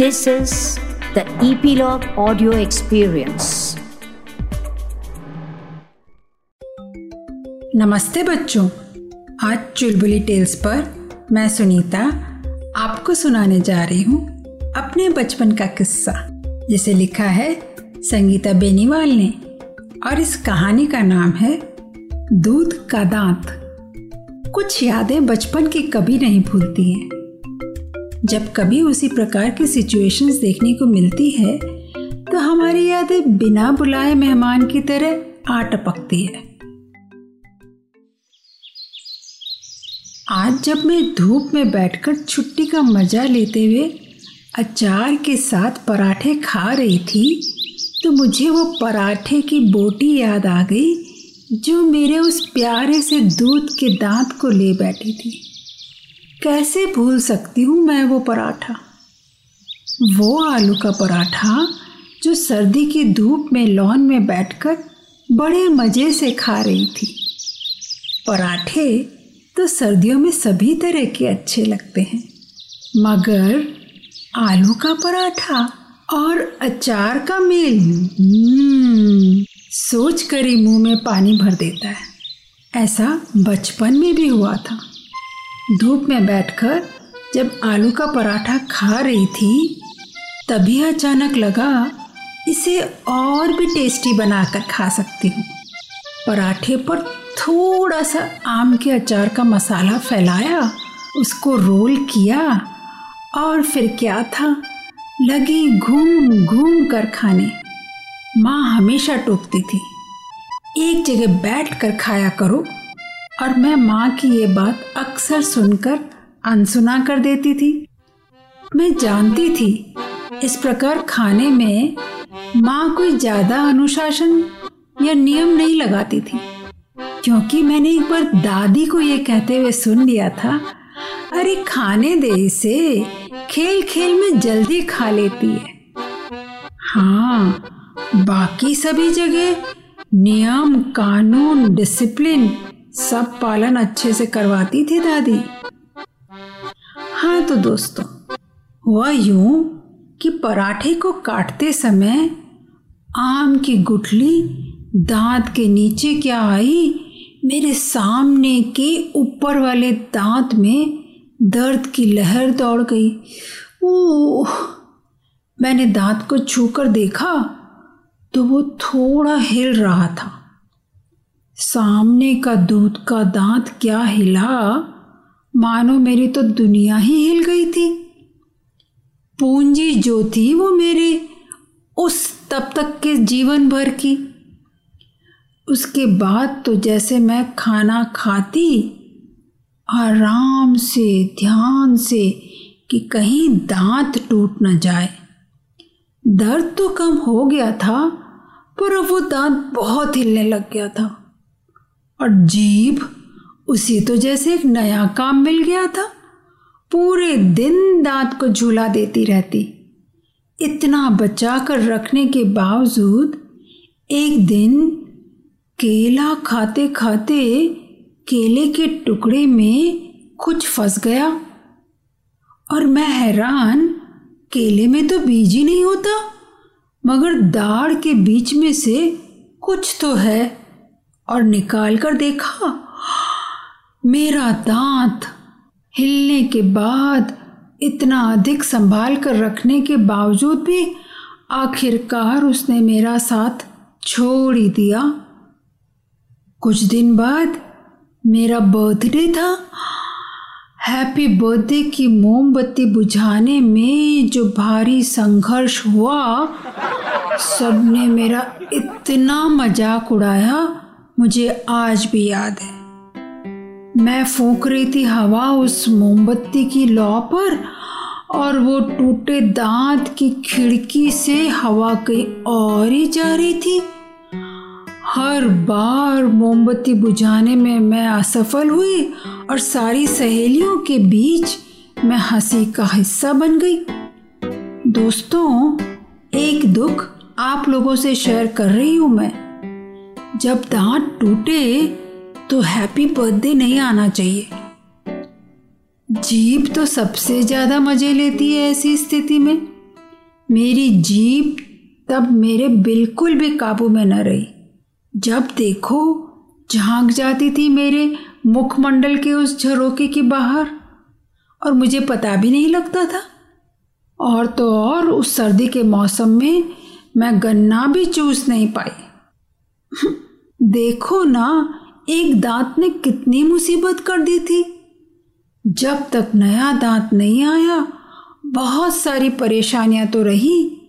This is the Epilogue Audio Experience. नमस्ते बच्चों। आज चुलबुली टेल्स पर मैं सुनीता आपको सुनाने जा रही हूँ अपने बचपन का किस्सा, जिसे लिखा है संगीता बेनीवाल ने, और इस कहानी का नाम है दूध का दांत। कुछ यादें बचपन की कभी नहीं भूलती हैं। जब कभी उसी प्रकार की सिचुएशंस देखने को मिलती है तो हमारी यादें बिना बुलाए मेहमान की तरह आ टपकती है। आज जब मैं धूप में बैठकर छुट्टी का मज़ा लेते हुए अचार के साथ पराठे खा रही थी तो मुझे वो पराठे की बोटी याद आ गई, जो मेरे उस प्यारे से दूध के दांत को ले बैठी थी। कैसे भूल सकती हूँ मैं वो पराठा? वो आलू का पराठा जो सर्दी की धूप में लॉन में बैठकर बड़े मज़े से खा रही थी। पराठे तो सर्दियों में सभी तरह के अच्छे लगते हैं मगर आलू का पराठा और अचार का मेल हम्म, सोच कर ही मुँह में पानी भर देता है। ऐसा बचपन में भी हुआ था। धूप में बैठकर जब आलू का पराठा खा रही थी, तभी अचानक लगा, इसे और भी टेस्टी बनाकर खा सकती हूँ। पराठे पर थोड़ा सा आम के अचार का मसाला फैलाया, उसको रोल किया, और फिर क्या था? लगी घूम घूम कर खाने। माँ हमेशा टोकती थी। एक जगह बैठ कर खाया करो और मैं माँ की ये बात अक्सर सुनकर अनसुना कर देती थी। मैं जानती थी, इस प्रकार खाने में माँ कोई ज़्यादा अनुशासन या नियम नहीं लगाती थी। क्योंकि मैंने एक बार दादी को ये कहते हुए सुन लिया था, अरे खाने दे इसे खेल खेल में जल्दी खा लेती है। हाँ बाकी सभी जगह नियम, कानून डिसिप्लिन सब पालन अच्छे से करवाती थी दादी। हाँ तो दोस्तों, हुआ यूँ कि पराठे को काटते समय आम की गुठली दांत के नीचे क्या आई, मेरे सामने के ऊपर वाले दांत में दर्द की लहर दौड़ गई। ओह, मैंने दांत को छूकर देखा तो वो थोड़ा हिल रहा था। सामने का दूध का दांत क्या हिला? मानो मेरी तो दुनिया ही हिल गई थी। पूंजी जो थी वो मेरे, उस तब तक के जीवन भर की। उसके बाद तो जैसे मैं खाना खाती, आराम से, ध्यान से कि कहीं दांत टूट न जाए। दर्द तो कम हो गया था, पर अब वो दांत बहुत हिलने लग गया था। और जीभ उसे तो जैसे एक नया काम मिल गया था। पूरे दिन दांत को झूला देती रहती। इतना बचा कर रखने के बावजूद एक दिन केला खाते खाते केले के टुकड़े में कुछ फंस गया। और मैं हैरान, केले में तो बीज ही नहीं होता, मगर दाढ़ के बीच में से कुछ तो है। और निकाल कर देखा, मेरा दांत हिलने के बाद इतना अधिक संभाल कर रखने के बावजूद भी आखिरकार उसने मेरा साथ छोड़ ही दिया। कुछ दिन बाद मेरा बर्थडे था। हैप्पी बर्थडे की मोमबत्ती बुझाने में जो भारी संघर्ष हुआ, सबने मेरा इतना मज़ाक उड़ाया मुझे आज भी याद है। मैं फूक रही थी हवा उस मोमबत्ती की लौ पर और वो टूटे दांत की खिड़की से हवा कहीं और ही जा रही थी। हर बार मोमबत्ती बुझाने में मैं असफल हुई और सारी सहेलियों के बीच मैं हँसी का हिस्सा बन गई। दोस्तों, एक दुख आप लोगों से शेयर कर रही हूँ मैं। जब दांत टूटे तो हैप्पी बर्थडे नहीं आना चाहिए। जीप तो सबसे ज़्यादा मज़े लेती है ऐसी स्थिति में। मेरी जीप तब मेरे बिल्कुल भी काबू में न रही। जब देखो झाँक जाती थी मेरे मुखमंडल के उस झरोके के बाहर, और मुझे पता भी नहीं लगता था। और तो और उस सर्दी के मौसम में मैं गन्ना भी चूस नहीं पाई। देखो ना, एक दांत ने कितनी मुसीबत कर दी थी। जब तक नया दांत नहीं आया, बहुत सारी परेशानियाँ तो रही,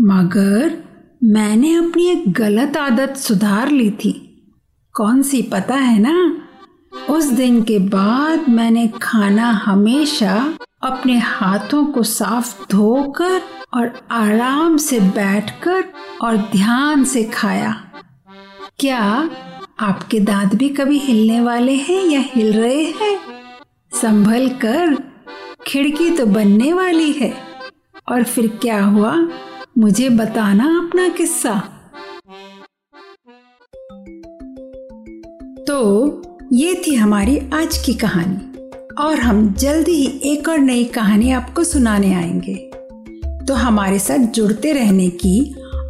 मगर मैंने अपनी एक गलत आदत सुधार ली थी। कौन सी पता है ना? उस दिन के बाद मैंने खाना हमेशा अपने हाथों को साफ़ धोकर और आराम से बैठकर और ध्यान से खाया। क्या आपके दांत भी कभी हिलने वाले हैं या हिल रहे हैं? संभल कर खिड़की तो बनने वाली है। और फिर क्या हुआ? मुझे बताना अपना किस्सा। तो ये थी हमारी आज की कहानी। और हम जल्दी ही एक और नई कहानी आपको सुनाने आएँगे। तो हमारे साथ जुड़ते रहने की